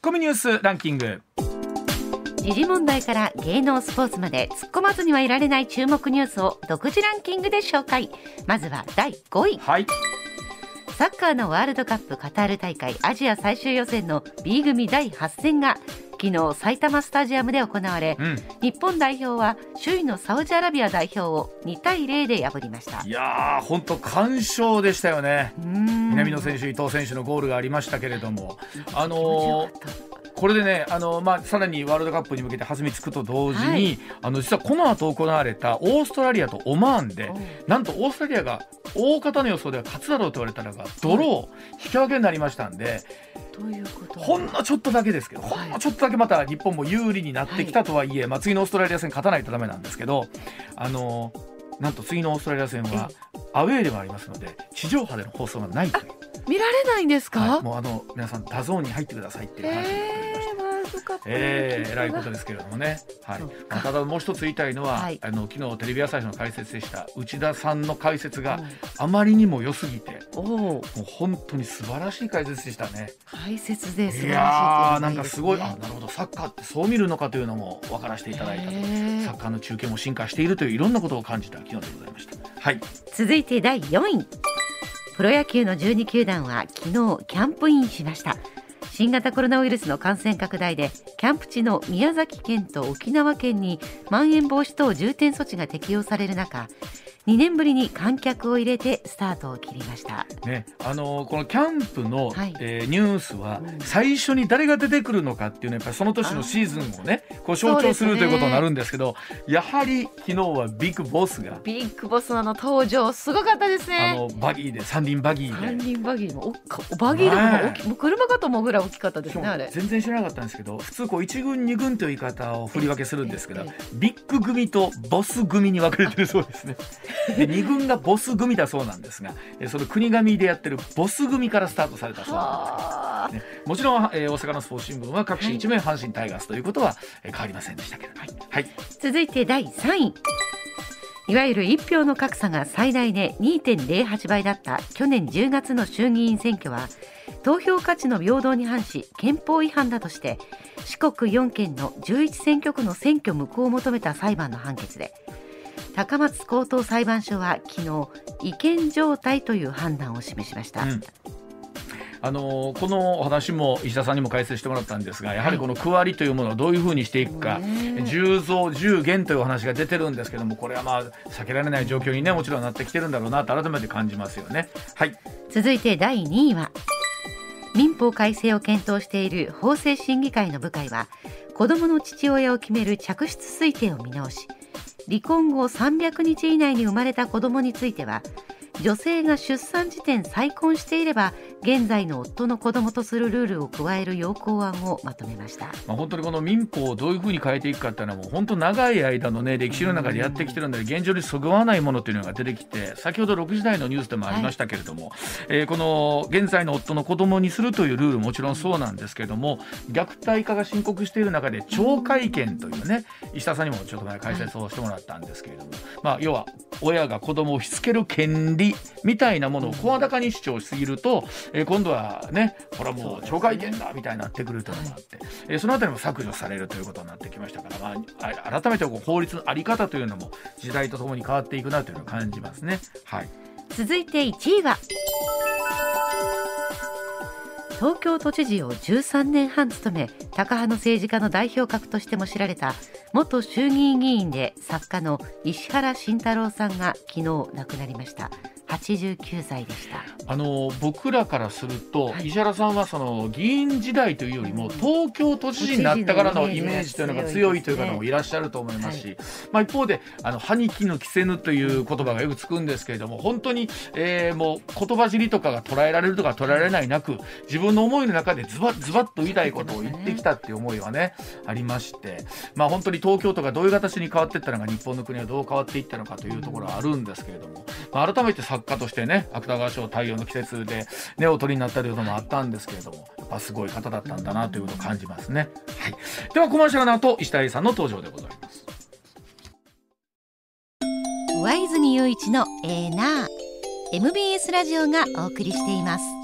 ッコミニュースランキング。時事問題から芸能スポーツまで突っ込まずにはいられない注目ニュースを独自ランキングで紹介。まずは第5位。はい。サッカーのワールドカップカタール大会アジア最終予選の B 組第8戦が昨日埼玉スタジアムで行われ、うん。日本代表は首位のサウジアラビア代表を2対0で破りました。いやー本当完勝でしたよね。南南野選手伊藤選手のゴールがありましたけれども。あのーーこれでね、あのまあ、さらにワールドカップに向けて弾みつくと同時に、はい。あの実はこの後行われたオーストラリアとオマーンでなんとオーストラリアが大方の予想では勝つだろうと言われたのがドロー、引き分けになりましたんでほんのちょっとだけですけど、はい。ほんのちょっとだけまた日本も有利になってきたとはいえ、まあ、次のオーストラリア戦勝たないとダメなんですけどあのなんと次のオーストラリア戦はアウェーでもありますので地上波での放送がないという、見られないんですか、はいもうあの皆さん DAZN に入ってくださいっていう話になっておりました。ええー、えらいことですけれどもね、はい。まあただもう一つ言いたいのは、はい。あの昨日テレビ朝日の解説でした内田さんの解説がうん。あまりにも良すぎて、おおもう本当に素晴らしい解説でしたね。解説で素晴いらしいやーなんとうのがかすごいあなるほど。サッカーってそう見るのかというのも分からせていただいたと。へー。サッカーの中継も進化しているといういろんなことを感じた昨日でございました。はい、続いて第4位。プロ野球の12球団は昨日キャンプインしました新型コロナウイルスの感染拡大でキャンプ地の宮崎県と沖縄県にまん延防止等重点措置が適用される中2年ぶりに観客を入れてスタートを切りました。ねあのーこのキャンプの、はい。えーニュースはうん。最初に誰が出てくるのかっていうのはやっぱりその年のシーズンをねこう象徴するということになるんですけどやはり昨日はビッグボスが。ビッグボスの登場すごかったですあのバギーで三輪バギーで。三輪バギーもバギーでも大きもう車かと思うぐらい大きかったですねあれ。全然知らなかったんですけど普通こう1軍2軍という言い方を振り分けするんですけどええビッグ組とボス組に分かれてるそうですねで2軍がボス組だそうなんですがえその国神でやってるボス組からスタートされたそうなんはあ。です、ね、もちろん、えー大阪のスポーツ新聞は各紙一面阪神タイガースということは、えー変わりませんでしたけど、はい。はい、続いて第3位。いわゆる1票の格差が最大で2.08倍だった去年10月の衆議院選挙は投票価値の平等に反し憲法違反だとして四国4県の11選挙区の選挙無効を求めた裁判の判決で高松高等裁判所は昨日違憲状態という判断を示しました、うん。あのーこのお話も石田さんにも解説してもらったんですがやはりこの区割りというものをどういうふうにしていくか、ねえ。10増10減というお話が出てるんですけどもこれはまあ避けられない状況にねもちろんなってきてるんだろうなと改めて感じますよね。はい。続いて第2位は民法改正を検討している法制審議会の部会は子どもの父親を決める嫡出推定を見直し離婚後300日以内に生まれた子どもについては女性が出産時点再婚していれば現在の夫の子供とするルールを加える要項案をまとめました。まあ、本当にこの民法をどういうふうに変えていくかっていうのはもう本当長い間のね歴史の中でやってきてるんで現状にそぐわないものというのが出てきて先ほど6時台のニュースでもありましたけれども、えーこの現在の夫の子供にするというルールもちろんそうなんですけれども虐待化が深刻している中で懲戒権というね石田さんにもちょっと前解説をしてもらったんですけれども、まあ、要は親が子供をしつける権利みたいなものを声高に主張しすぎると、えー今度はねこれはもう懲戒権だみたいになってくるというのがあって、えーそのあたりも削除されるということになってきましたから、まああ、改めてこう法律のあり方というのも時代とともに変わっていくなというのを感じますね。はい続いて1位は東京都知事を13年半務め高派の政治家の代表格としても知られた元衆議院議員で作家の石原慎太郎さんが昨日亡くなりました89歳でした。あの僕らからすると、はい。石原さんはその議員時代というよりも東京都知事になってからのイメージというのが強いという方もいらっしゃると思いますし、まあ、一方であの歯に衣着せぬという言葉がよくつくんですけれども本当に、えーもう言葉尻とかが捉えられるとか捉えられないなく自分の思いの中でズバッズバッと言いたいことを言ってきたっていう思いはねありまして、まあ、本当に東京都がどういう形に変わっていったのか日本の国はどう変わっていったのかというところはあるんですけれども、まあ、改めて作家としてね芥川賞太陽の季節でねお取りになったというのもあったんですけれどもやっぱすごい方だったんだなということを感じますね。はい、ではコマーシャルの後石田さんの登場でございます。上泉雄一のエーナー MBS ラジオがお送りしています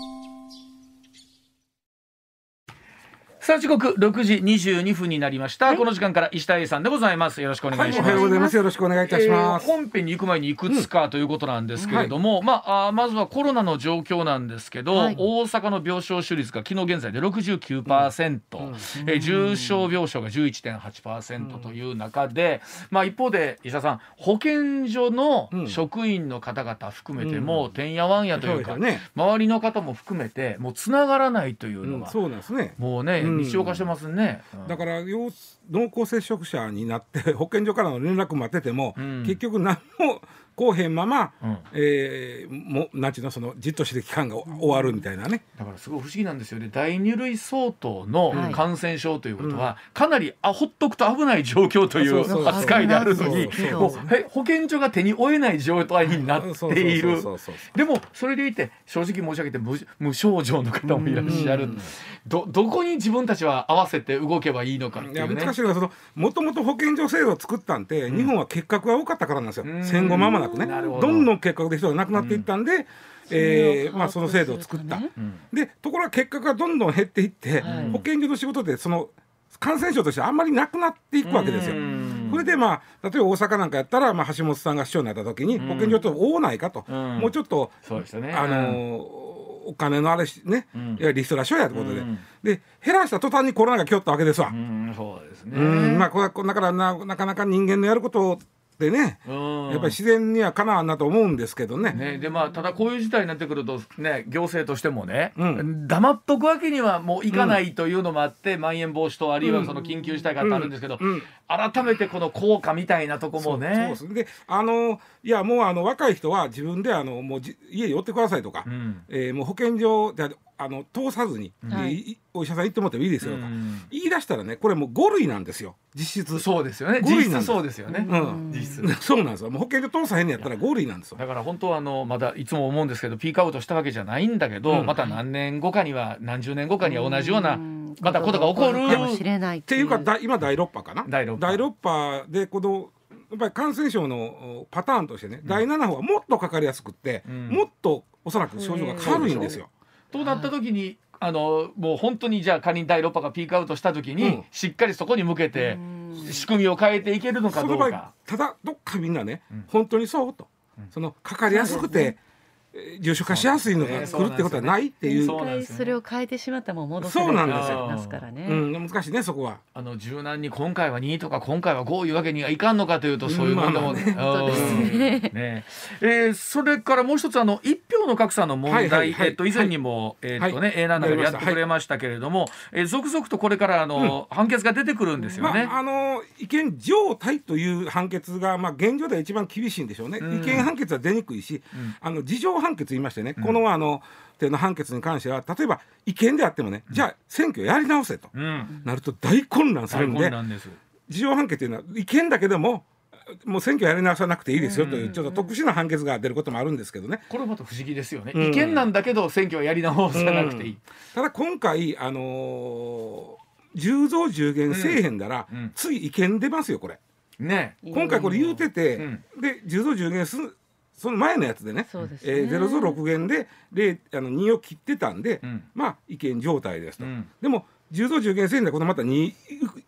さあ時刻6時22分になりました、この時間から石田英さんでございます。よろしくお願いします、おはようございます。よろしくお願いいたします。えー本編に行く前にいくつかということなんですけれども、まああーまずはコロナの状況なんですけど、はい。大阪の病床使用率が昨日現在で69%、えー重症病床が11.8%という中で、まあ一方で石田さん保健所のうん職員の方々含めても、てんやわんやというか、ね。周りの方も含めてもうつながらないといううんのが、そうなんですね。もうね、うん日常化してますね。うん。だから陽濃厚接触者になって 保健所からの連絡待ってても、うん。結局何もこうへんまま、うん。えーもうなんちゅうのそのじっとしてる期間が終わるみたいなね。だからすごい不思議なんですよね。第二類相当のはい。感染症ということは、かなりあほっとくと危ない状況といそう扱いであるのに保健所が手に負えない状態になっている。でもそれでいて正直申し上げて無無症状の方もいらっしゃる、うんどどこに自分たちは合わせて動けばいいのかっていやいうね難しいのはそのもともと保健所制度を作ったんて、日本は結核が多かったからなんですよ、うん。戦後間もなくね。なるほど。どんどん結核で人が亡くなっていったんで、えーまあ、その制度を作った。うん。でところが結果がどんどん減っていって、はい。保健所の仕事でその感染症としてあんまりなくなっていくわけですよ。うん。それでまあ例えば大阪なんかやったら、まあ、橋本さんが市長になった時に、ん。保健所と多ないかと、うん。もうちょっと、そうですよね。あのーお金のあれしね、うん。いやリストラしようやということで、うん。で減らした途端にコロナが来よったわけですわ。うんそうですね。うんまあこれはこだからななかなか人間のやることってね、うん。やっぱり自然にはかなわんなと思うんですけどね。ね、でまあただこういう事態になってくるとね行政としてもね、うん。黙っとくわけにはもういかないというのもあって、まん延防止とあるいはその緊急事態があるんですけど、うん。改めてこの効果みたいなとこもそうね。ですであのいやもうあの若い人は自分であのもうじ家に寄ってくださいとか、うん。えーもう保健所であの通さずに、はい。お医者さん行ってもらってもいいですよと。か、うん。言い出したらねこれもう5類なんですよ。実質そう。ですよね。実質五類なんです。そうですよね、うん。実質。そうなんですよ。もう保健所通さへんのやったら5類なんですよ。だから本当はあのまだいつも思うんですけどピークアウトしたわけじゃないんだけど、うん。また何年後かには何十年後かには同じようなうん。またことが起こるかもしれないっっていうかだ今第6波かな？第六波。波でこのやっぱり感染症のおパターンとしてね、第7波はもっとかかりやすくって、うん。もっとおそらく症状が軽いんですよ。となった時にあのもう本当にじゃあ仮に第6波がピークアウトした時に、うん。しっかりそこに向けて仕組みを変えていけるのかその場合どうか。ただどっかみんなね、うん。本当にそうと、うん。そのかかりやすくて、えー重症化しやすいのが来るってことはないっていう。そう一回なんですよね。それを変えてしまったらもう戻せない。そうなんですよ。ますからね。うん、難しいねそこは。あの柔軟に今回は2とか今回は5いうわけにはいかんのかというとそういうも。んでも、ね。本当ですね。うんね。えーそれからもう一つあの一票の格差の問題、はいはいはい。えっと以前にも、えっとね、はい。A なんだやってくれましたけれども、えー続々とこれからあの、判決が出てくるんですよね。まあ、あの違憲状態という判決が、まあ、現状では一番厳しいんでしょうね、うん。違憲判決は出にくいし、うん。あの事情判決言いましてね、うんこのあの手の判決に関しては例えば違憲であってもね、じゃあ選挙やり直せとうん、なると大混乱する大んで。事情判決というのは違憲だけでももう選挙やり直さなくていいですよという、ちょっと特殊な判決が出ることもあるんですけどね。これまた不思議ですよね。うん違憲なんだけど選挙はやり直さなくていい。ただ今回、あのー、10増10減せえへんだら、うん次違憲出ますよこれ。ね。今回これ言うてて、うんで10増10減すその前のやつでね。そうですね。えー、0増6減で0あの2を切ってたんで、うん。まあ違憲状態ですと、うん。でも10増10減せえへんだらこのまた2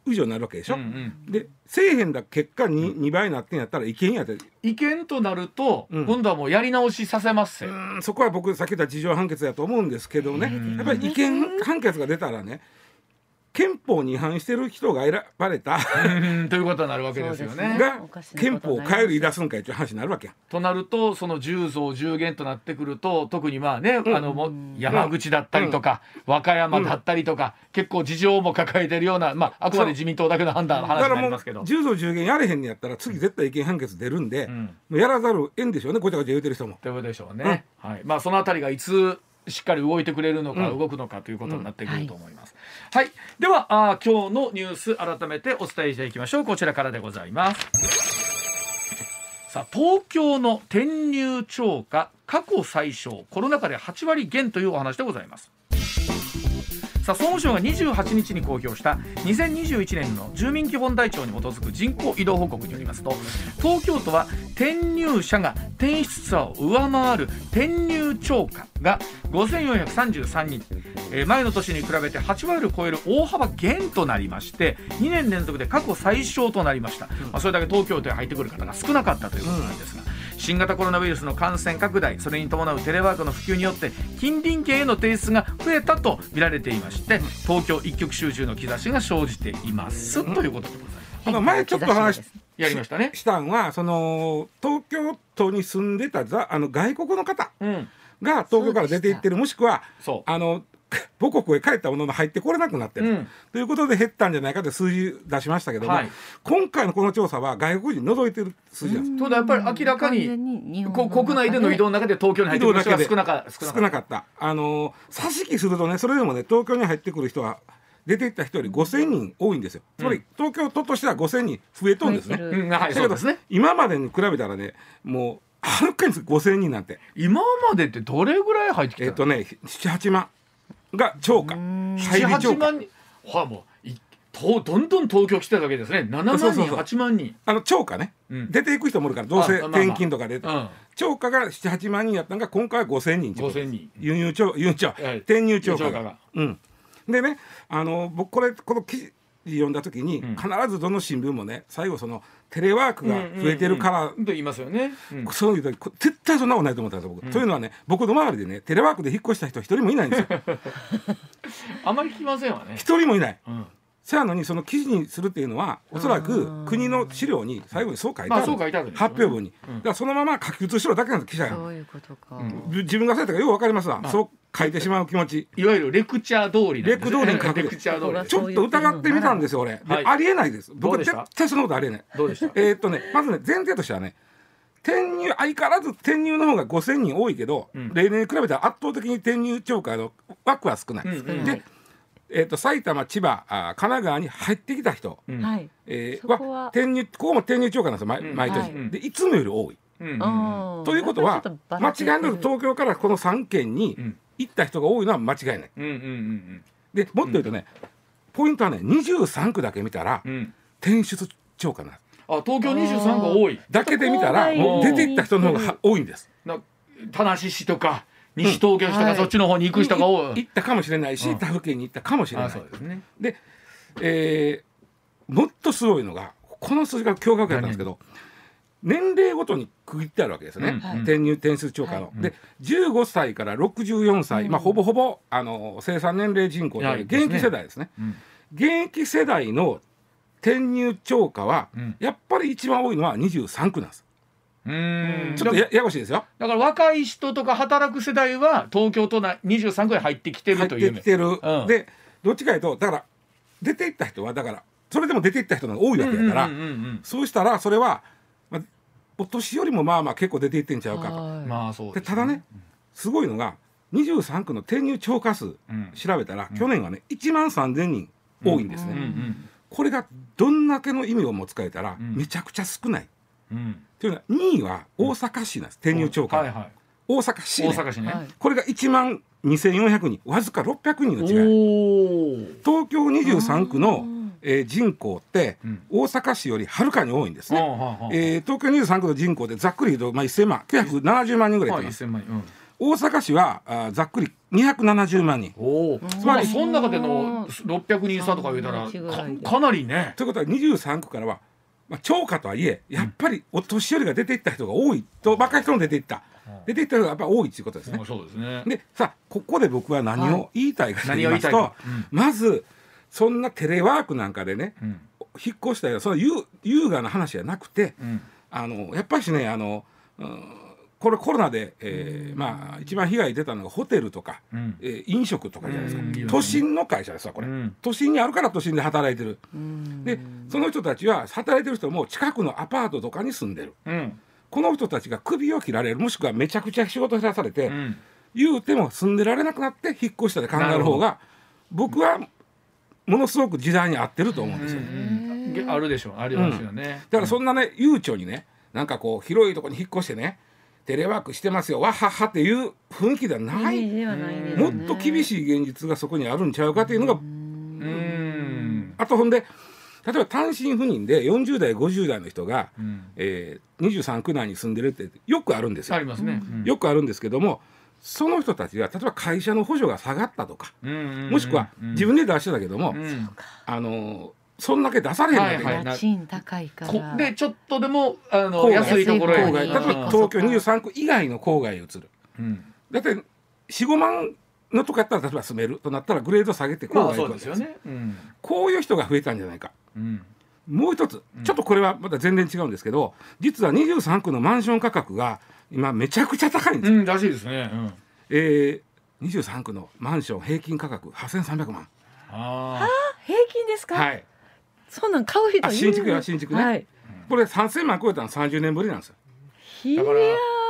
以上になるわけでしょ、うんうん。でせえへんだ結果 2, 2倍になってんやったら違憲やで違憲となると、うん。今度はもうやり直しさせますそこは僕さっき言った事情判決だと思うんですけどね、うんやっぱり違憲判決が出たらね憲法に違反してる人が選ばれたうんということになるわけですよね。ねが憲法を変える言い出すんかいっていう話になるわけやん。となるとその10増10減となってくると特にまあね、んあのもう山口だったりとか、和歌山だったりとか、結構事情も抱えてるような、まあ、あくまで自民党だけの判断の話になりますけど。10増10減やれへんにやったら次絶対違憲判決出るんで、うんもうやらざるをえんでしょうねごちゃごちゃ言うてる人も。ということでしょうね。はい。まあそのあたりがいつしっかり動いてくれるのか、うん動くのかということになってくると思います。はい。ではあー今日のニュース改めてお伝えしていきましょう。こちらからでございます。さあ東京の転入超過過去最小コロナ禍で8割減というお話でございます。さあ総務省が28日に公表した2021年の住民基本台帳に基づく人口移動報告によりますと東京都は転入者が転出者を上回る転入超過が5433人、えー前の年に比べて8割を超える大幅減となりまして2年連続で過去最小となりました、まあ、それだけ東京都へ入ってくる方が少なかったということなんですが、新型コロナウイルスの感染拡大それに伴うテレワークの普及によって近隣県への提出が増えたと見られていまして東京一極集中の兆しが生じています、ということでございます。あの前ちょっと話やりましたね。したんはその東京都に住んでたざあの外国の方うん。が東京から出て行ってるもしくはあの母国へ帰ったものの入ってこれなくなってる、うん。ということで減ったんじゃないかって数字出しましたけども、はい。今回のこの調査は外国人除いてる数字なんです。ただやっぱり明らかに国内での移動の中で東京に入ってくる人が少なか少なかっ少なかった。あの差し引きするとね、それでもね、東京に入ってくる人は出て行った人より5000人多いんですよ。つまり、東京都としては5000人増えとんですね。うん、はい。だけどそうですね。今までに比べたらね、もうはるかに5000人なんて、今までってどれぐらい入ってきたえっ、とね、7、8万が超過、入り超78過。万人。はもうどんどん東京来てたわけですね。7万人そうそうそう。8万人。あの超過ね、うん。出ていく人もおるから、どうせあまあまあ転勤とかで、うん。超過が7、8万人やったのが、今回は5000人ってこと5000人。輸入超、輸入超、はい。転入超過が。超過が。うん。でね、あの、僕これ、この記事読んだ時に、ん。必ずどの新聞もね、最後その、テレワークが増えてるから、と言いますよね、うん。そういう時こ絶対そんなことないと思ったんですよ、僕。というのはね、僕の周りでね、テレワークで引っ越した人一人もいないんですよ。あんまり聞きませんわね。一人もいない。うんせやのに、その記事にするっていうのは、おそらく国の資料に最後にそう書いてある。発表文に。だからそのまま書き写しろだけなんです、記者が。そういうことか。自分がされたからよくわかりますわ。そう書いてしまう気持ち。いわゆるレクチャー通りレク通りに書くレクチャー通りですちょっと疑ってみたんですよ、俺。ありえないです。僕絶対そんなことありえない。どうでした？えーっとね、まずね、前提としてはね、転入、相変わらず転入の方が5000人多いけど、ん例年に比べたら圧倒的に転入超過の枠は少ない。で、えーっと、埼玉、千葉、あ神奈川に入ってきた人、うん。はい。えーはは転入、ここも転入超過なんですよ、毎うん。毎年、はい。で、いつもより多い。うん。うん。ということは間違い。なく東京からこの3県にうん行った人が多いのは間違いない。うんうんうんで、もっと言うとね、ポイントはね、23区だけ見たら、うん。うん転出超過な。あ東京23が多い。だけで見たら出て行った人の方がは多いんです。な田無市とか西東京市とか、はい。そっちの方に行く人が多い、行ったかもしれないし、うん。他府県に行ったかもしれなあい。そうですね。で、えーもっとすごいのがこの数字が驚愕やったんですけど年齢ごとに区切ってあるわけですね、うん。転入転出超過の。はい。で15歳から64歳、まあ、ほぼほぼあの生産年齢人口である現役世代ですね。うん。現役世代の転入超過は、うん。やっぱり一番多いのは23区なんです。うーん。ちょっとやややこしいですよ。だから若い人とか働く世代は東京都内23区に入ってきて入っるというてきてる、うん。でどっちかいうとだから出て行った人はだからそれでも出て行った人が多いわけだから、うんうんうんうんそうしたらそれは、まあ、お年寄りもまあまあ結構出て行ってんちゃうかと。はい。まあそうですでただねすごいのが23区の転入超過数うん。調べたら、去年はね1万3000人多いんですね、うんうんこれがどんだけの意味を持つか言ったら、ん。めちゃくちゃ少ない。うんというのは2位は大阪市なんです、転入超過、はいはい。大阪市、ね、大阪市ね、はい。これが1万2400人。わずか600人の違い。おお東京23区のうん、えー人口って、うん。大阪市よりはるかに多いんですね、ええー東京23区の人口でざっくり言うと、まあ、1000万970万人ぐらいはいす、1000万円、うん、大阪市はあーざっくり270万人。おおつまりその中での600人差とか言うたらかなりね。ということは23区からは、まあ、超過とはいえやっぱりお年寄りが出ていった人が多いと若い人も出ていった、出ていった人がやっぱり多いということですね。うん。そうですね。でさあここで僕は何はを言いたいかと何言いますと、を言いまずそんなテレワークなんかでねうん。引っ越したよその優優雅な話じゃなくてうん。あのやっぱりねあの、うんこれコロナで、えーまあ一番被害出たのがホテルとか、うん。えー飲食とかじゃないですか、都心の会社ですわこれ、うん。都心にあるから都心で働いてる。うん。でその人たちは働いてる人も近くのアパートとかに住んでる。うん。この人たちが首を切られるもしくはめちゃくちゃ仕事減らされて、うん。言うても住んでられなくなって引っ越したで考える方が僕はものすごく時代に合ってると思うんですよ、うん。げあるでしょう。ありますよね、だからそんなね悠長にねなんかこう広いところに引っ越してねテレワークしてますよ。わっはっはっていう雰囲気ではない、ね。もっと厳しい現実がそこにあるんちゃうかっていうのが、うん。あとほんで例えば単身赴任で40代50代の人が、うん。えー、23区内に住んでるってよくあるんですよ。ありますね、うん。よくあるんですけどもその人たちが例えば会社の補助が下がったとか、うんうんうん。もしくは自分で出してたけども、うん。あのーそんだけ出されへんわけ、はいはい。家賃高いから。こでちょっとでもあの安いところへ。例えば東京23区以外の郊外へ移る。うん。だって45万のとこやったら例えば住める。となったらグレード下げて郊まあ外行くわけです。よね。うん。こういう人が増えたんじゃないか。うん。もう一つ。ちょっとこれはまた全然違うんですけど実は23区のマンション価格が今めちゃくちゃ高いんですよ、うんらしいですね。うん。えー、23区のマンション平均価格8300万。あ？平均ですか、はいそうなん買う人いるあ新築や新築ね。はい、これ3000万超えたの30年ぶりなんですよ。だから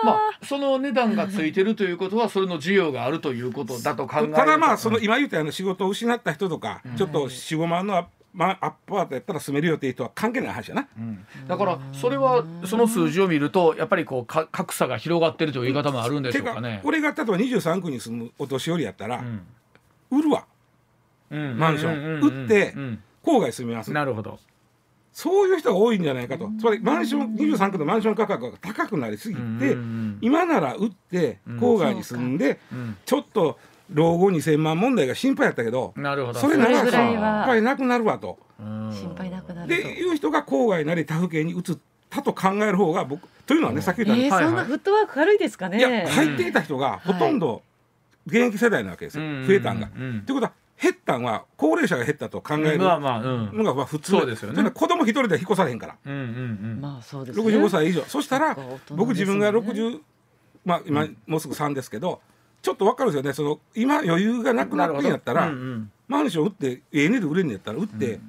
まあその値段がついてるということはそれの需要があるということだと考えただまあその今言ったような仕事を失った人とか、ちょっと45万のア,、まあ、アッパートやったら住めるよっていう人は関係ない話やな、うん。だからそれはその数字を見るとやっぱりこうか格差が広がってるという言い方もあるんでしょうかね。俺が例えば23区に住むお年寄りやったら、うん。売るわ。うん。マンション。うんうんうんうん売ってうん郊外住みます。なるほど。そういう人が多いんじゃないかと、つまりマンション23区のマンション価格が高くなりすぎて、うん。うんうん今なら売ってうん。郊外に住んで、うん。ちょっと老後2000万問題が心配やったけどなるほど。それならそれぐさらいはやっぱりなくなるわと。うん。心配なくなるでという人が郊外なり他府県に移ったと考える方が僕というのはねさっき言ったようにそんなフットワーク軽いですかね。いや入っていた人がほとんど現役世代なわけですよ、うん。増えたんが。うん。うん。ということは減ったんは高齢者が減ったと考えるのまあまあうん。がまあ普通ですよね。子供一人で引っ越されへんから。うんうんうん。まあそうですね。65歳以上。そしたら僕自分が60まあ今もうすぐ3ですけどちょっと分かるんですよね。その今余裕がなくなってんやったらマンション売ってええ値で売れんのやったら売って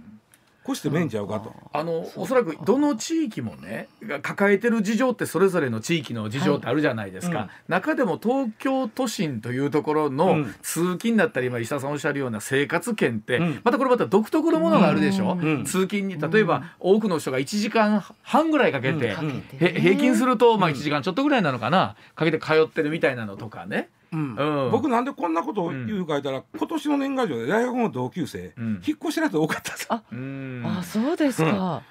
越してめんちゃうかと。あのおそらくどの地域もねが抱えてる事情ってそれぞれの地域の事情ってあるじゃないですか、はいうん。中でも東京都心というところうのん。通勤だったり今石田さんおっしゃるような生活圏って、うん。またこれまた独特のものがあるでしょ、うん。通勤に例えば多くの人が1時間半ぐらいかけて、平均するとまあ1時間ちょっとぐらいなのかな？かけて通ってるみたいなのとかね。うん。うん。僕なんでこんなことを言うか言ったら、今年の年賀状で大学の同級生、うん。引っ越しのやつ多かったあうん。あそうですか、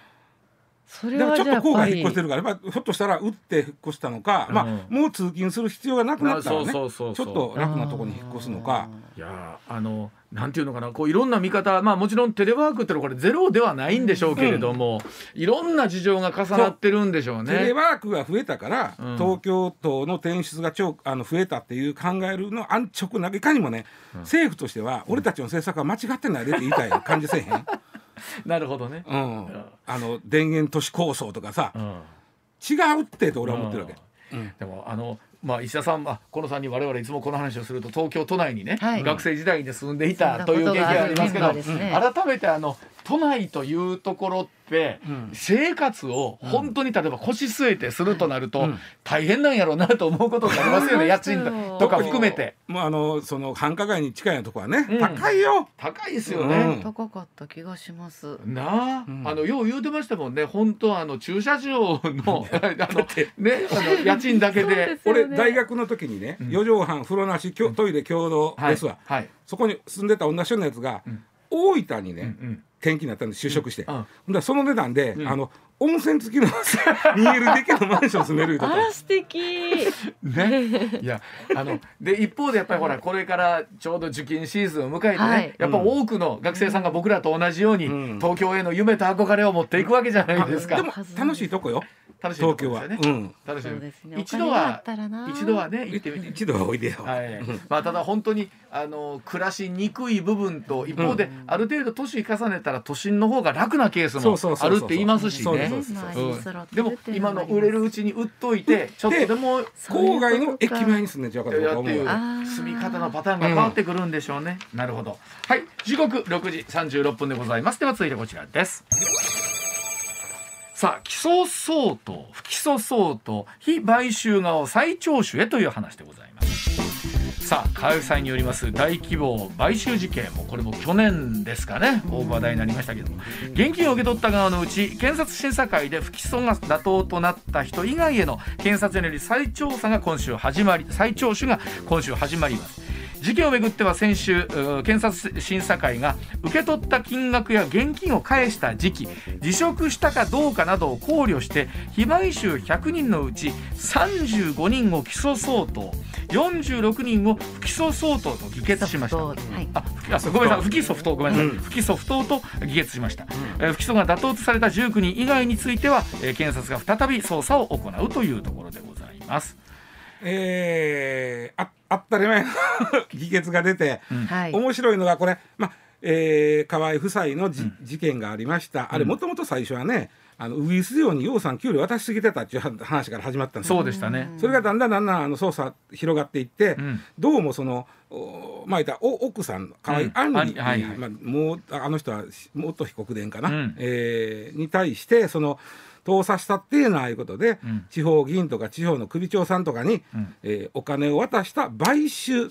それでもはちょっと郊外じゃあやっぱり。引っ越してるからやっぱひょっとしたら打って引っ越したのか、まあうんもう通勤する必要がなくなったらねちょっと楽なところに引っ越すのか。いやーあのなんていうのかなこういろんな見方まあもちろんテレワークってのはこれゼロではないんでしょうけれども、いろんな事情が重なってるんでしょうね。テレワークが増えたから、うん。東京都の転出が超あの増えたっていう考えるの安直ないかにもね、政府としては俺たちの政策は間違ってないでって言いたい感じせえへん、なるほどね。うん、あの田園都市構想とかさうん。違うってと俺は思ってるわけ。うん。でもあのまあ石田さんはこのさんに我々いつもこの話をすると東京都内にね、はい。学生時代に住んでいたとという経験がありますけど、ね。改めてあの都内というところって、うん。生活を本当に例えば腰据えてするとなると、うん。大変なんやろうなと思うことになりますよね。家賃とか含めて。もうあのその繁華街に近いとこはね、うん。高いよ。高いですよね。うん。高かった気がします。なあ、うん。あのよう言うてましたもんね。本当あの駐車場の あのねあの家賃だけで。俺大学の時にね、うん。四畳半風呂なしきょトイレ共同はいですわ、はい、そこに住んでた同じようなやつが、うん大分にね、うんうん。転勤になったんで就職して、うんその値段で、うん。あの温泉付きの 2LDK のマンション住めるとあら素敵。ね、いやあので一方でやっぱりほらこれからちょうど受験シーズンを迎えてね、はい。やっぱ多くの学生さんが僕らと同じように、うん。東京への夢と憧れを持っていくわけじゃないですか。でも楽しいとこよ楽しいとこ東京は、ですよね。うん。楽しいそうですね。一度は一度はね行ってみて。一度はおいでよ、はい、まあただ本当にあの暮らしにくい部分と一方で、うん。ある程度年重ねたら都心の方が楽なケースもあるって言いますしね。そうでも今の売れるうちに売っといてちょっとでも郊外の駅前に住んでんちゃうか。という住み方のパターンが変わってくるんでしょうね、なるほど。はい。時刻6時36分でございます。では続いてこちらですさあ起訴相当不起訴相当非買収側を再聴取へという話でございます。さあ川合さんによります大規模買収事件もこれも去年ですかね。大話題になりましたけども。現金を受け取った側のうち検察審査会で不起訴が妥当となった人以外への検察により再調査が今週始まり再聴取が今週始まります。事件をめぐっては先週検察審査会が受け取った金額や現金を返した時期辞職したかどうかなどを考慮して被買収100人のうち35人を起訴相当46人を不起訴相当と議決しました。はい。ああごめんなさい。不起訴。不当ごめんなさい、うん。不起訴不当と議決しました、えー不起訴が妥当とされた19人以外については、えー検察が再び捜査を行うというところでございます。えー、あ当たり前の 議決が出て、はい。面白いのがこれ、まあえー、河合夫妻のじ、事件がありました、あれもともと最初はねあのウグイス嬢に楊さん給料渡しすぎてたっていう話から始まったんですよ。そうでしたね。それがだんだんだんだんあの捜査広がっていって、ん。どうもそのおまあ言ったらお奥さん河合うん。杏里、はいはいまあ、もうあの人は元被告伝かな、うん。えーに対してその盗撮したっていうのはあいうことで、ん。地方議員とか地方の首長さんとかに、ん。えーお金を渡した買収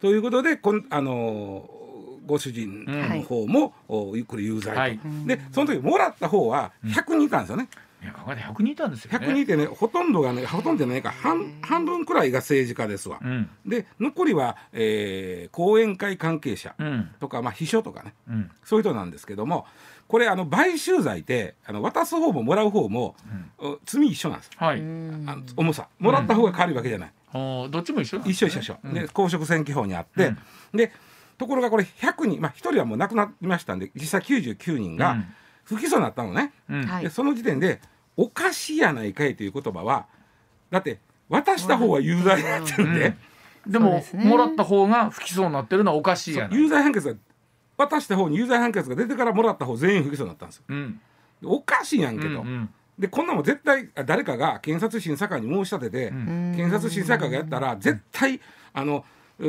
ということでこんあのーご主人の方も、おこれ有罪と、はい。でその時もらった方は100人いたんですよね。いや考えて100人いたんですよね。100人いてねほとんどがねほとんどじゃないか。半半分くらいが政治家ですわ。うん。で残りは、えー後援会関係者うん。とか、まあ、秘書とかね。うん。そういう人なんですけどもこれあの買収罪ってあの渡す方ももらう方も、お罪一緒なんですはい。あの重さ。もらった方が軽いわけじゃない、おどっちも一緒なんですね。一緒一緒一緒、で公職選挙法にあって、でところがこれ100人まあ1人はもう亡くなりましたんで実際99人がうん。不起訴になったのね、でその時点で「おかしいやないかい」という言葉はだって渡した方は有罪になってるんで、でもそうですね。もらった方が不起訴になってるのはおかしいやない。有罪判決が渡した方に有罪判決が出てからもらった方全員不起訴になったんですよ。うん。おかしいやんけと。うんうん。でこんなもん絶対あ誰かが検察審査会に申し立てて、検察審査会がやったら絶対あの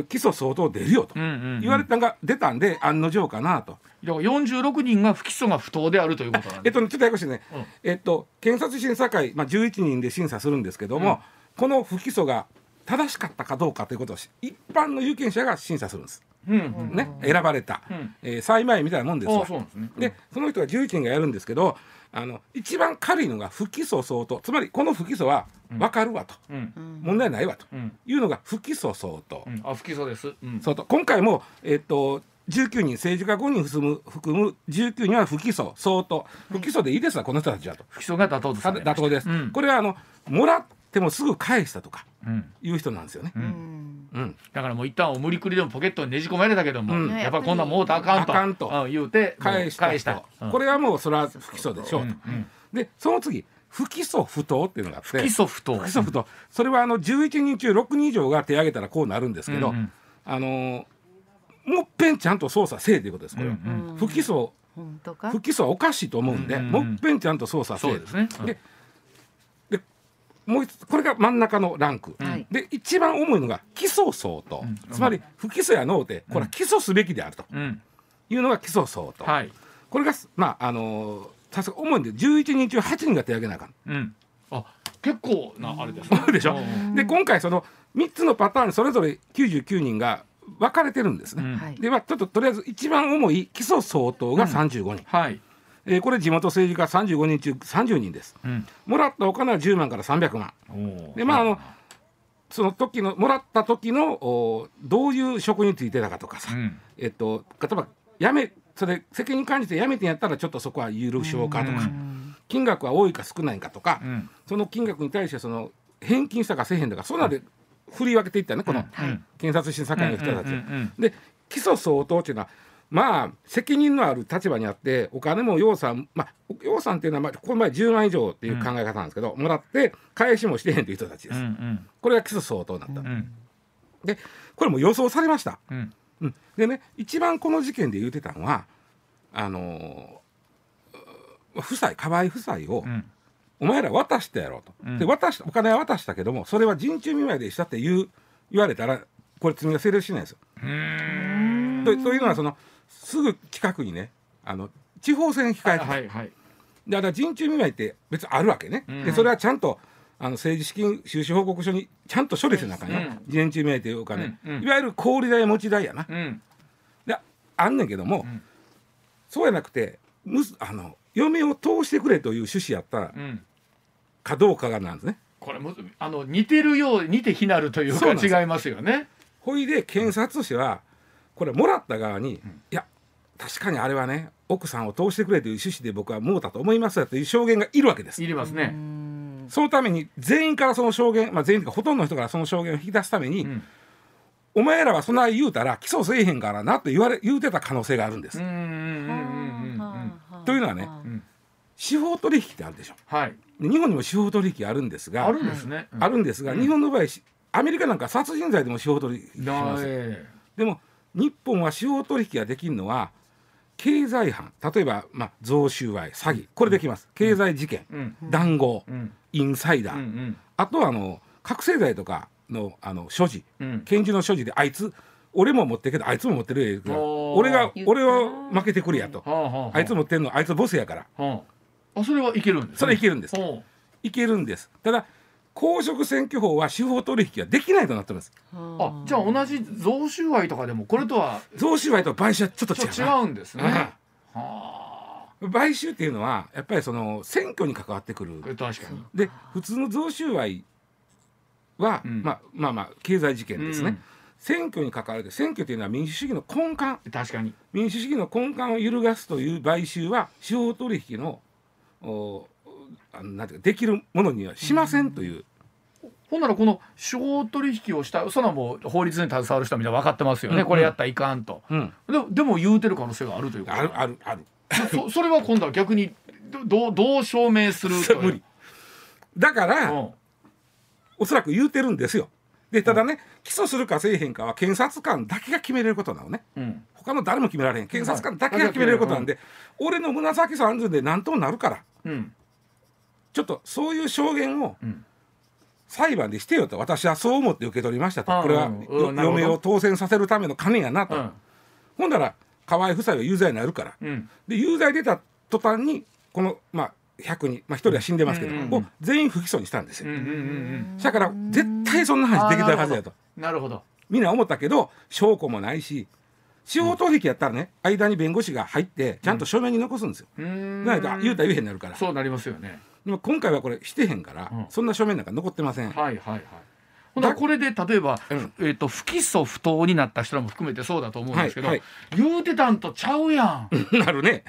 起訴相当出るよと。うんうんうん。言われたのが出たんで案の定かなと。だから46人が不起訴が不当であるということなんでえっとねちょっとややこしいね、うん。えっと検察審査会、まあ、11人で審査するんですけども、この不起訴が正しかったかどうかということをし一般の有権者が審査するんです。うん。うんね、選ばれた、ん。えー裁判員みたいなもんですあわ。あそですね。でその人が11人がやるんですけどあの一番軽いのが不起訴相当。つまりこの不起訴は分かるわと、うん。問題ないわとうん。いうのが不起訴相当、うん。あ不起訴です。うん。相当。今回も、えっと19人政治家5人含む含む19人は不起訴相当。不起訴でいいですわこの人たちはと。不起訴が妥当とされました妥当です、うん。これはあのもらってもすぐ返したとかうん。いう人なんですよね、うん。うん、だからもう一旦お無理くりでもポケットにねじ込まれたけども、うん。やっぱりこんなんもうたらあかんと。あかんと。うん言うて返したこれはもうそれは不起訴でしょうと、うんでその次不起訴不当っていうのがあって。不起訴不当。不起訴不当。それはあの11人中6人以上が手挙げたらこうなるんですけど、あのーもっぺんちゃんと捜査せえということですこれは、うん不起訴。不起訴はおかしいと思うんで、うんうん。もっぺんちゃんと捜査せえ。ですね、うん。ででもう一つこれが真ん中のランク、はい。で一番重いのが起訴相当、つまり不起訴やのうてこれは起訴すべきであると。うん。いうのが起訴相当、はい、これがまああのーさすが重いんで11人中8人が手挙げなあかん。うん、あ結構なあれですね。でしょ？うん。で今回その3つのパターンそれぞれ99人が分かれてるんですね。うん。はい。でまあちょっととりあえず一番重い起訴相当が35人、はい、えーこれ地元政治家35人中30人です。うん、もらったお金は10万から300万。でまああのその時のもらった時のおどういう職についてたかとかさ、うん。えっと例えばやめそれ責任感じてやめてんやったらちょっとそこは許しようかとか、金額は多いか少ないかとか、うん。その金額に対してその返金したかせえへんとかそんなんで振り分けていったねこのはい。検察審査会の人たち。で起訴相当っていうのはまあ責任のある立場にあってお金も楊さんまあ楊さんっていうのは、まあ、この前10万以上っていう考え方なんですけど、もらって返しもしてへんという人たちです。これが起訴相当になった。うんでこれも予想されました。うん。うん、でね一番この事件で言うてたのはあのー夫妻河合夫妻を、うんお前ら渡したやろと、うん。で渡したお金は渡したけどもそれは人中見舞いでしたって言う言われたらこれ罪が成立しないんですよ。とというのはそのすぐ近くにねあの地方選控えてた、はいはいだから人中見舞いって別にあるわけね、うん。でそれはちゃんとあの政治資金収支報告書にちゃんと処理せなあかんよ、うん。自然中命というお金、うんうん。いわゆる小売代持ち代やな、うん。であんねんけども、ん。そうやなくてむすあの嫁を通してくれという趣旨やったかどうかがなんですね。これもあの似てるよう似て非なるというか違いますよね。ほいで検察としてはこれもらった側に、いや確かにあれはね奥さんを通してくれという趣旨で僕はもうたと思いますよという証言がいるわけですい。りますね。そのために全員からその証言、まあ、全員というかほとんどの人からその証言を引き出すために、うんお前らはそんな言うたら起訴せえへんからなと言われ言うてた可能性があるんです。うんというのはねん。司法取引ってあるでしょ。はい。で日本にも司法取引あるんですがあるんですね。あるんですが、日本の場合しアメリカなんか殺人罪でも司法取引しだます。えでも日本は司法取引ができるのは経済犯例えば、まあ、贈収賄詐欺これできます。経済事件、うん。談合、うん。インサイダー、うんうん。あとはあの覚醒剤とかのあの所持うん。拳銃の所持であいつ俺も持ってるけどあいつも持ってる俺が俺を負けてくれやと。はあはあはあ。あいつ持ってんのあいつボスやから。はあ。あそれはいけるんですね。それいけるんです。ほいけるんです。ただ公職選挙法は司法取引はできないとなってます。うあ。じゃあ同じ贈収賄とかでもこれとは贈収賄と買収はちょっと違うちょっと違なうんですね。はあ。買収っていうのはやっぱりその選挙に関わってくる。確かに。で普通の贈収賄は、うん。まあまあまあ経済事件ですね、うん選挙に関わる選挙というのは民主主義の根幹。確かに。民主主義の根幹を揺るがすという買収は司法取引のおなんていうかできるものにはしませんという、ほんならこの司法取引をしたそんなんもう法律に携わる人はみんな分かってますよね、うん。これやったらいかんと。うん、でもでも言うてる可能性があるということ。あるあるある。そそれは今度は逆にどどうどう証明する無理。だから、うん。おそらく言うてるんですよ。でただね、起訴するかせえへんかは検察官だけが決めれることなのね。うん。他の誰も決められへん。検察官だけが決めれることなんで、俺の紫さんずんで何ともなるから。うん。ちょっとそういう証言をうん。裁判でしてよと私はそう思って受け取りましたうんとこれは嫁を当選させるための金やなと、うん。ほんなら河合夫妻は有罪になるから。うん。で有罪出た途端にこのまあ100人、まあ、1人は死んでますけど、うん。うん。うんを全員不起訴にしたんですよ、うんうんうんだから絶対そんな話できたはずやと。うんなるほど。みんな思ったけど証拠もないし司法取引やったらね間に弁護士が入ってちゃんと書面に残すんですよ、うーん。なんか言うたら言えへんになるから。そうなりますよね。でも今回はこれしてへんから、うん。そんな書面なんか残ってません、はいはいはいほんならこれで例えば、うん。えー、と不起訴不当になった人らも含めてそうだと思うんですけど、はい言うてたんとちゃうやん。なるね。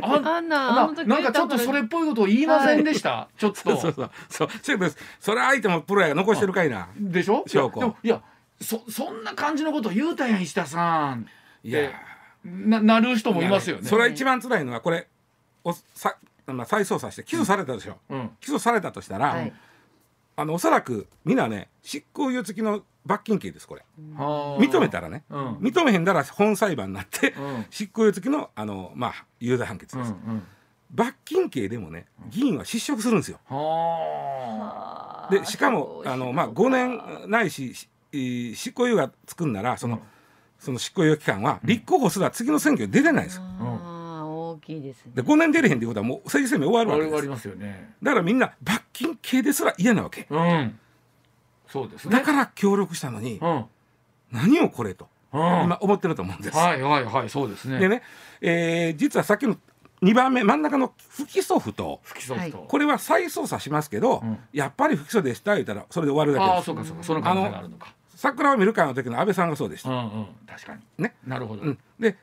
ああんなななんかちょっとそれっぽいことを言いませんでした、ちょっと。そうそうそう。そうそうです。それは相手もプロやが残してるかいな。でしょ？いや証拠いやそそんな感じのこと言うたやん石田さん。いや。ななる人もいますよね。それは一番辛いのはこれおさ、まあ、再捜査して起訴されたでしょ、うん。起訴されたとしたら、はいあのおそらくみんなね執行猶予付きの罰金刑ですこれ。はあ。認めたらね、うん。認めへんだら本裁判になって、うん。執行猶予付きのあの、まあ、有罪判決うんです、うん罰金刑でもね議員は失職するんですよ。はでしかもあの、まあ、5年ないし執行猶予がつくんならその,、その執行猶予期間は立候補すら次の選挙に出れないんですよ。大きいですね。で5年出れへんっていうことはもう政治生命終わあるわけです。終わりますよね。だからみんな罰金刑ですら嫌なわけ。うん。そうですね。だから協力したのにうん。何をこれとうん。今思ってると思うんです。はいはいはいそうですね。でね、えー実はさっきの2番目真ん中の不起訴不当不起訴不当これは再捜査しますけど、うん。やっぱり不起訴でした言ったらそれで終わるだけです。ああそうかそうか。その可能性があるのか。桜を見る会の時の安倍さんがそうでした、うんうん。確かに。ね。なるほど。うん、で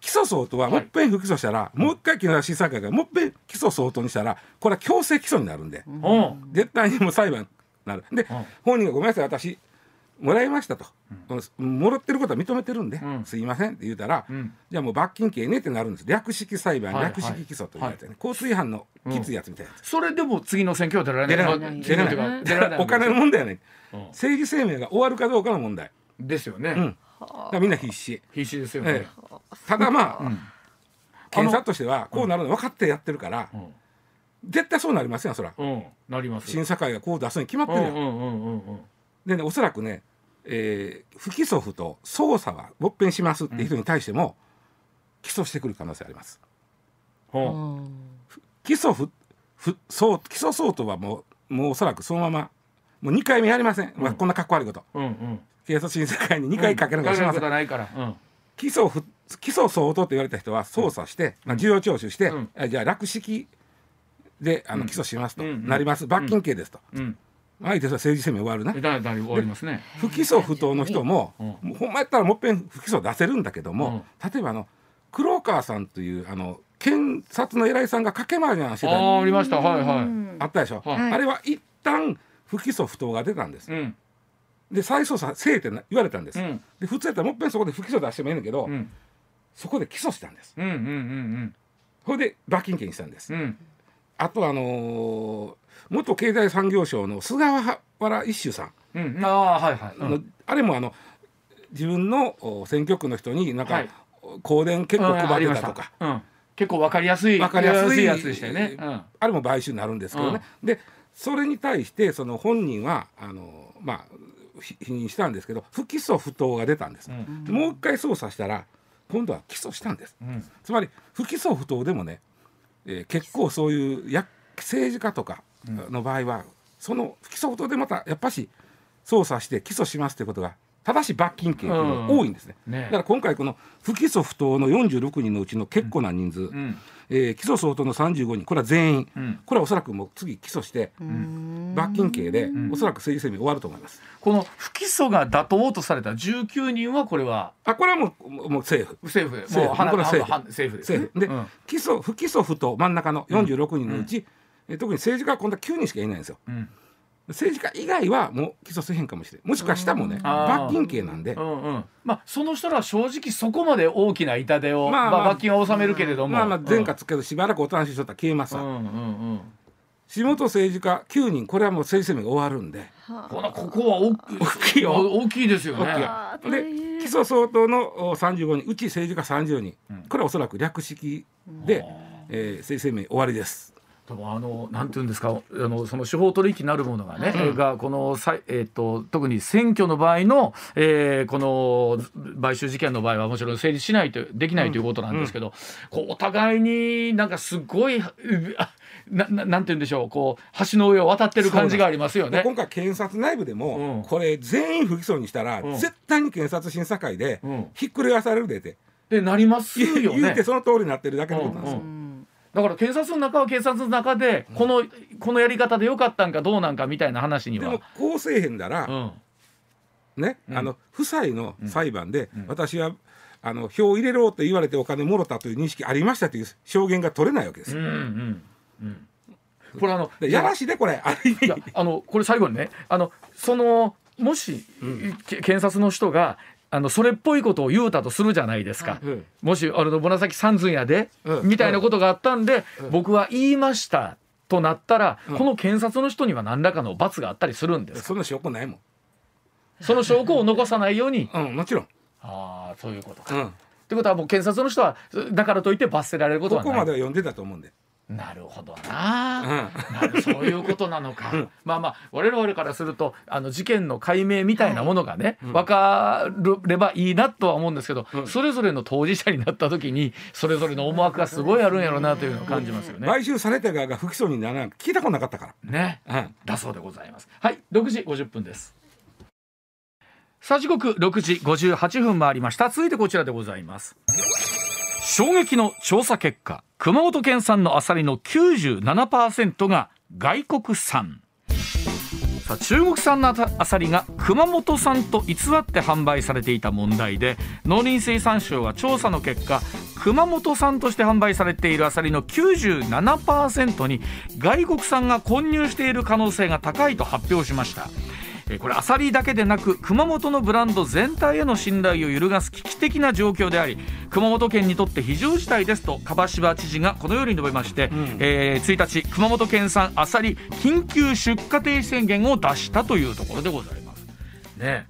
起訴相当ははいもっぺん不起訴したら、もう一回木下審査会がもっぺん起訴相当にしたらこれは強制起訴になるんで、うん。絶対にもう裁判になる。で、うん。本人がごめんなさい私もらいましたと、このもらってることは認めてるんで、うん。すいませんって言うたら、うん。じゃあもう罰金刑ねってなるんです。略式裁判、はい略式起訴というやつやね、交通違反のきついやつみたいなそれでも次の選挙は出られない。出られない。お金の問題やねん。うん。政治生命が終わるかどうかの問題、ですよね、うん、みんな必死。必死ですよね。え、ただまあ、うん。検察としてはこうなるの分かってやってるから、うん。絶対そうなりますよそら。うん。なります。審査会がこう出すに決まってるよ、うんでねおそらくね、えー不起訴不当捜査はもっぺんしますって人に対しても、起訴してくる可能性あります。起訴不不そう起訴相当はもうもうおそらくそのままもう2回目やりません、まあ、こんなかっこ悪いことうんうん警察審査会に2回かけるのかしません、かけることはないからうん。起訴ふ起訴相当と言われた人は捜査して、まあ、事情聴取して、うん。あじゃあ略式であのうん。起訴しますと、うん。なります。罰金刑ですと、うん。相手は政治生命終わるねえだだ終わりますね。不起訴不当の人も,、うん。もうほんまやったらもっぺん不起訴出せるんだけども、例えばあの黒川さんというあの検察の偉いさんが賭け麻雀してたああありました。はいはい。あったでしょ、はい。あれは一旦不起訴不当が出たんです、うんで再捜査せえってな言われたんです、うん。で普通やったらもっぺんそこで不起訴出してもいいんだけど、うん。そこで起訴したんです。うんうんうんそれで罰金刑にしたんです、うん。うんあとあのー元経済産業省の菅原一秀さん、うんああはいはい。あれもあの自分のお選挙区の人になんか、はい。香典結構配ってたとか、うん結構わかりやすいわかりやすいやつでしたよね。うん。あれも買収になるんですけどね、でそれに対してその本人はあのまあひ否認したんですけど不起訴不当が出たんです、うん。でもう一回捜査したら今度は起訴したんです。うん。つまり不起訴不当でもね、えー結構そういうや政治家とかの場合は、その不起訴不当でまたやっぱし捜査して起訴しますということが正しい罰金刑というのが多いんですね。ね。だから今回この不起訴不当の46人のうちの結構な人数、うん。えー起訴相当の35人。これは全員、うん。これはおそらくもう次起訴して罰金刑で、ん。おそらく政治生命終わると思います。この不起訴が妥当とされた19人はこれはあこれはもうもう政府政府で政府もう花これは政府は政府ですね。政府で、うん。起訴不起訴不当真ん中の46人のうち、えー特に政治家は今度は9人しかいないんですよ。うん政治家以外はもう起訴せへんかもしれん。もしくは下もねあー。罰金刑なんで。うんうん。まあその人らは正直そこまで大きな痛手を、まあまあ。まあ罰金は納めるけれども、まあまあ前科つけどしばらくおとなしいしとったら消えますわ、うんうんうん。地元政治家9人これはもう政治生命が終わるんで。このここは大きい。大きいよ。大きいですよね。で起訴相当のお35人うち政治家30人、うん。これはおそらく略式で、えー政治生命終わりですでもあのなんていうんですかあのその司法取引なるものがね、うん。がこのさいえっ、と特に選挙の場合の、えーこの買収事件の場合はもちろん成立しないとできないということなんですけど、こうお互いになんかすごいあなななんて言うんでしょうこう橋の上を渡ってる感じがありますよね。で今回検察内部でも、うん。これ全員不起訴にしたら、うん。絶対に検察審査会で、うん。ひっくり返されるでって。でなりますよね。言うて。その通りになってるだけのことなんですよ。うんだから検察の中は検察の中でこのこのやり方でよかったんかどうなんかみたいな話には。でも。こうせえへんだら、うん。ね、うん。あの夫妻の裁判で、うん。私はあの票を入れろと言われてお金もろたという認識ありましたという証言が取れないわけですよ。うんうんうん。これあのでやらしいでこれ。ああのこれ最後にねあのそのもし、け検察の人があのそれっぽいことを言うたとするじゃないですか。うん。もしあの紫三寸やで、うん。みたいなことがあったんで、うん。僕は言いましたとなったら、うん。この検察の人には何らかの罰があったりするんですか。そんな証拠ないもん。その証拠を残さないように。うん、もちろん。ああそういうことか。っうん、てことはもう検察の人はだからといって罰せられることこはない。こまでは読んでたと思うんで。なるほどうな、ん、なるそういうことなのか、うん。まあまあ我々からするとあの事件の解明みたいなものがね、うん。分かればいいなとは思うんですけど、うん。それぞれの当事者になった時にそれぞれの思惑がすごいあるんやろうなというのを感じますよね。買収された側が不起訴にならない聞いたことなかったかねら。うん。だそうでございます。はい、6時50分です。さあ時刻6時58分回りました。続いてこちらでございます。衝撃の調査結果、熊本県産のアサリの97%が外国産。さあ中国産のアサリが熊本産と偽って販売されていた問題で農林水産省は調査の結果熊本産として販売されているアサリの97%に外国産が混入している可能性が高いと発表しました。えーこれアサリだけでなく熊本のブランド全体への信頼を揺るがす危機的な状況であり熊本県にとって非常事態ですと樺島知事がこのように述べまして、んえー1日熊本県産アサリ緊急出荷停止宣言を出したというところでございます。ね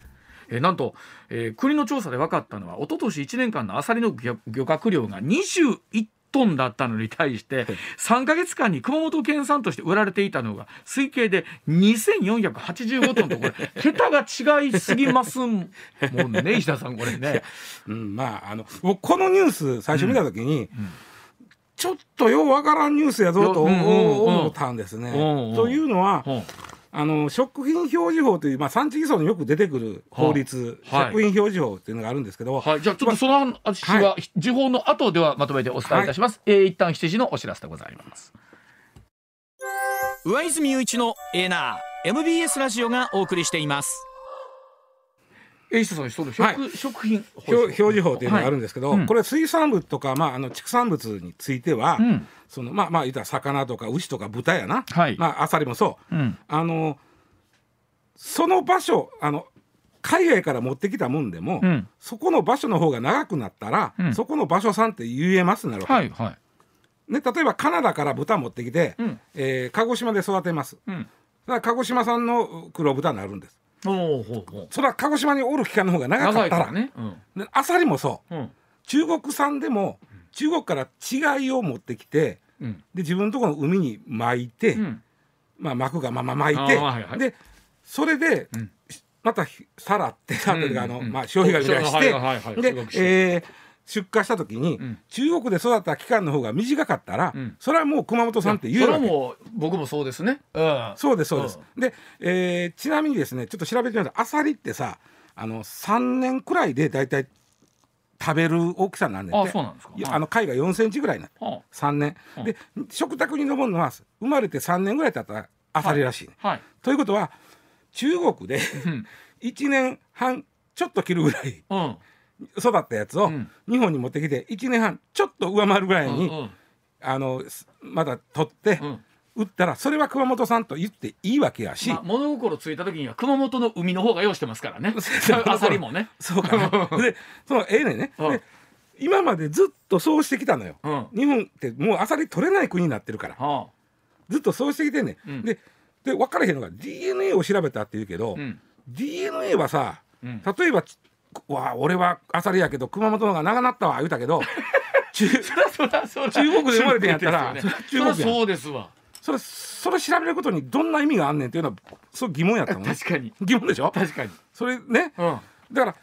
えーなんと、えー国の調査で分かったのは一昨年1年間のアサリの漁漁獲量が21トンだったのに対して3か月間に熊本県産として売られていたのが推計で2485トンとこれ 桁が違いすぎますもんね 石田さんこれね。うん、まああの僕このニュース最初見た時に、ちょっとようわからんニュースやぞとうんうんうん。思ったんですね。うんうん。というのはあの食品表示法という、まあ、産地偽装によく出てくる法律、はい。食品表示法っていうのがあるんですけど、はい、じゃあちょっとその話は、時報の後ではまとめてお伝えいたします。えー一旦7時のお知らせでございます。上泉雄一のエーナー MBS ラジオがお送りしていますえー、石田さん、その食、はい。食品表表示法というのがあるんですけど、はいうん。これ水産物とか、まあ、あの畜産物については、うん。そのまあまあ言ったら魚とか牛とか豚やな、はい。まあアサリもそう。うん、あのその場所あの海外から持ってきたもんでも、うん。そこの場所の方が長くなったら、うん。そこの場所さんって言えますなるほど、はい、はい。ね、例えばカナダから豚持ってきて、うん。えー鹿児島で育てます。うん。だから鹿児島産の黒豚になるんです。それは鹿児島におる期間の方が長か長ったらいからね。うん。でアサリもそううん。中国産でも中国から違いを持ってきてうん。で自分のところの海に巻いて、うん。まあ、巻くがまま巻いて、はいはいでそれで、うんまたひさらってさらってあの、まあ、消費がみたいにして、でえー出荷した時に、うん。中国で育った期間の方が短かったら、うん。それはもう熊本産って言えそるわけれはもう、僕もそうですね。うん。そうですそうです、で、えーちなみにですねちょっと調べてみたらアサリってさあの3年くらいで大体食べる大きさになんねんあ、てそうなんですか。あの貝が4センチぐらいになっては3年、うん。で食卓に上るのは生まれて3年ぐらい経ったらアサリらしい、ね。あはい。ということは中国でうん。1年半ちょっと切るぐらいうん。育ったやつをうん。日本に持ってきて1年半ちょっと上回るぐらいに、うんあのすまだ取ってうん。売ったらそれは熊本産と言っていいわけやし、まあ、物心ついた時には熊本の海の方が用意してますからね。そうアサリもね。そうかな。でそのええねんね、うん。で今までずっとそうしてきたのよ、うん。日本ってもうアサリ取れない国になってるから。はずっとそうしてきてんねん、うん。でで分からへんのが DNA を調べたって言うけど、DNA はさうん。例えばちわあ俺はアサリやけど熊本の方が長なったわ言うたけど 中国で生まれてんやったら中国ですそれは中国そうですわ。それそれ調べることにどんな意味があんねんっていうのはそう疑問やったのね。確かに。疑問でしょ？確かに。それねうん。だから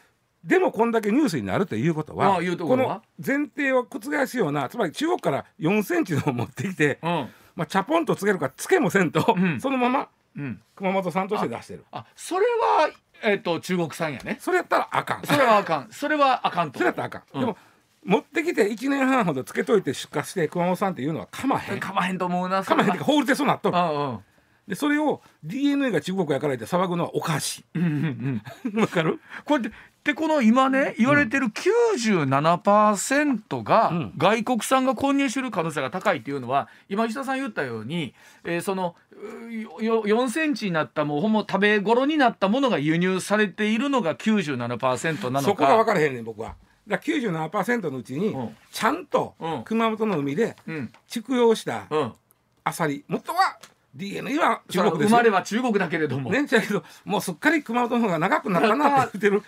でもこんだけニュースになるということはこの前提を覆すようなつまり中国から4センチのを持ってきて、うん。まあ、チャポンとつけるかつけもせんと、うん。そのままうん。熊本産として出してる。あそれはえっ、と中国産やね。それやったらあかん。それはあかん。それはあかんとそれやったらあかん、うん。でも持ってきて1年半ほどつけといて出荷して熊本産っていうのはかまへん。かまへんと思うなかまへんってか法律でそうなっとる。でそれを DNA が中国やから言って騒ぐのはおかしうんうんうん。い わかる？これででこの今ね言われてる97%がうん。外国産が混入する可能性が高いっていうのは今石田さん言ったように、えーそのうよ4センチになったもうほんま食べ頃になったものが輸入されているのが97%なのか。そこが分からへんねん僕は。だから97%のうちにうん。ちゃんとうん。熊本の海でうん。畜養したうん。アサリ元は DNA は中国ですよ。生まれは中国だけれども、ねだけどもうすっかり熊本の方が長くなったなって言ってる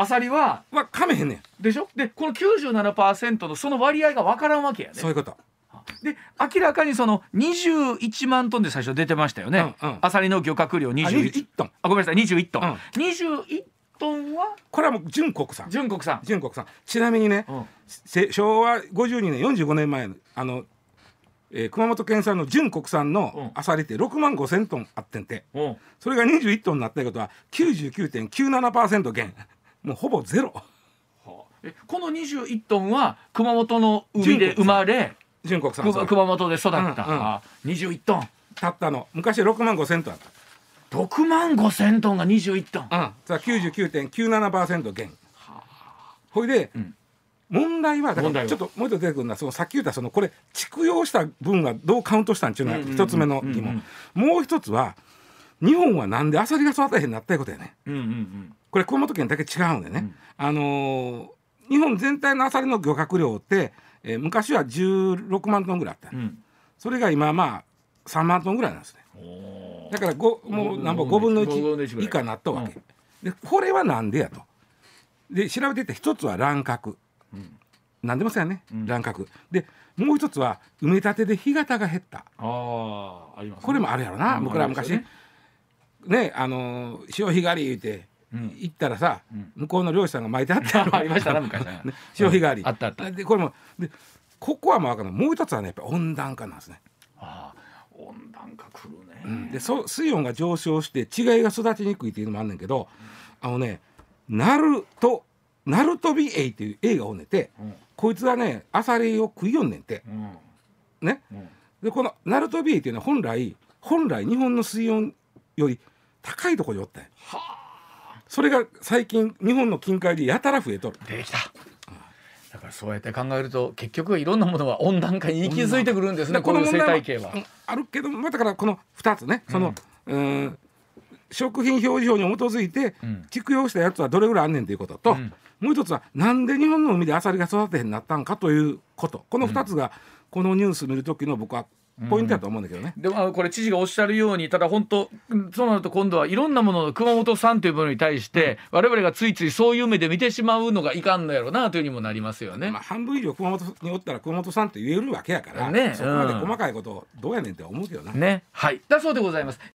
アサリははかめへんねんでしょ？でこの97%のその割合が分からんわけやね。そういうこと。で明らかにその21万トンで最初出てましたよね、うんうん。アサリの漁獲量あ21 21トン。あごめんなさい21トン、うん。21トンは？これはもう純国産。純国産、純国産。ちなみにねうん。せ昭和52年45年前のあの、えー熊本県産の純国産うん。のアサリって6万5千トンあってんて。うん。それが21トンになったことは99.97%減もうほぼゼロ。はあ。えこの21トンは熊本の海で生まれ純国産熊本で育った、うんうん。あ21トン。たったの。昔6万5千トンあった。6万5千トンが21トン、うん、それは99.97%減。ほいで、うん。問題はだか問題は。らちょっともう一つ出てくるのはそのさっき言ったそのこれ蓄養した分はどうカウントしたんっていうのが一つ目の疑問、もう一つは日本はなんでアサリが育てへんなったいうことやね。うんうんうんこれ熊本県だけ違うんでね、あのー日本全体のアサリの漁獲量って、えー昔は16万トンぐらいあった、うん。それが今まあ3万トンぐらいなんですね。だからごもうなんぼうん5分の5分の1 1ぐらい。以下になったわけ、でこれはなんでやと。で調べていって一つは乱獲、なんでもそうやね、うん。乱獲。でもう一つは埋め立てで干潟が減った。あーありますね。これもあるやろな、うん僕ら昔。ね。ねあのー潮干狩り言うて、うん行ったらさ、うん。向こうの漁師さんが巻いてあった ありましたな昔ねね潮干狩り、うん。あったあった。でこれもでここはまあ分かんないもう一つはねやっぱり温暖化なんですね。ああ温暖化くるね、うん。でそ水温が上昇して違いが育ちにくいっていうのもあんねんけどあのねナルトナルトビエイっていうエイがおんねんてうん。こいつはねアサリを食いよんねんて。うん。ね。うん。でこのナルトビエイっていうのは本来本来日本の水温より高いところにおったんやそれが最近日本の近海でやたら増えとる。できた。だからそうやって考えると結局はいろんなものは温暖化に息づいてくるんですねこういう生態系は。うんあるけどまあだからこの2つねその、うん食品表示法に基づいてうん。蓄養したやつはどれぐらいあんねんということと、うん。もう一つはなんで日本の海でアサリが育てへんなったんかということ。この2つがこのニュース見る時の僕はポイントだと思うんだけどね。でもあのこれ知事がおっしゃるようにただ本当うんそうなると今度はいろんなものの熊本産というものに対して、我々がついついそういう目で見てしまうのがいかんのやろうなというにもなりますよね。まあ、半分以上熊本におったら熊本さんって言えるわけやから、ねそこまでうん細かいことどうやねんって思うけどな。ねはいだそうでございます。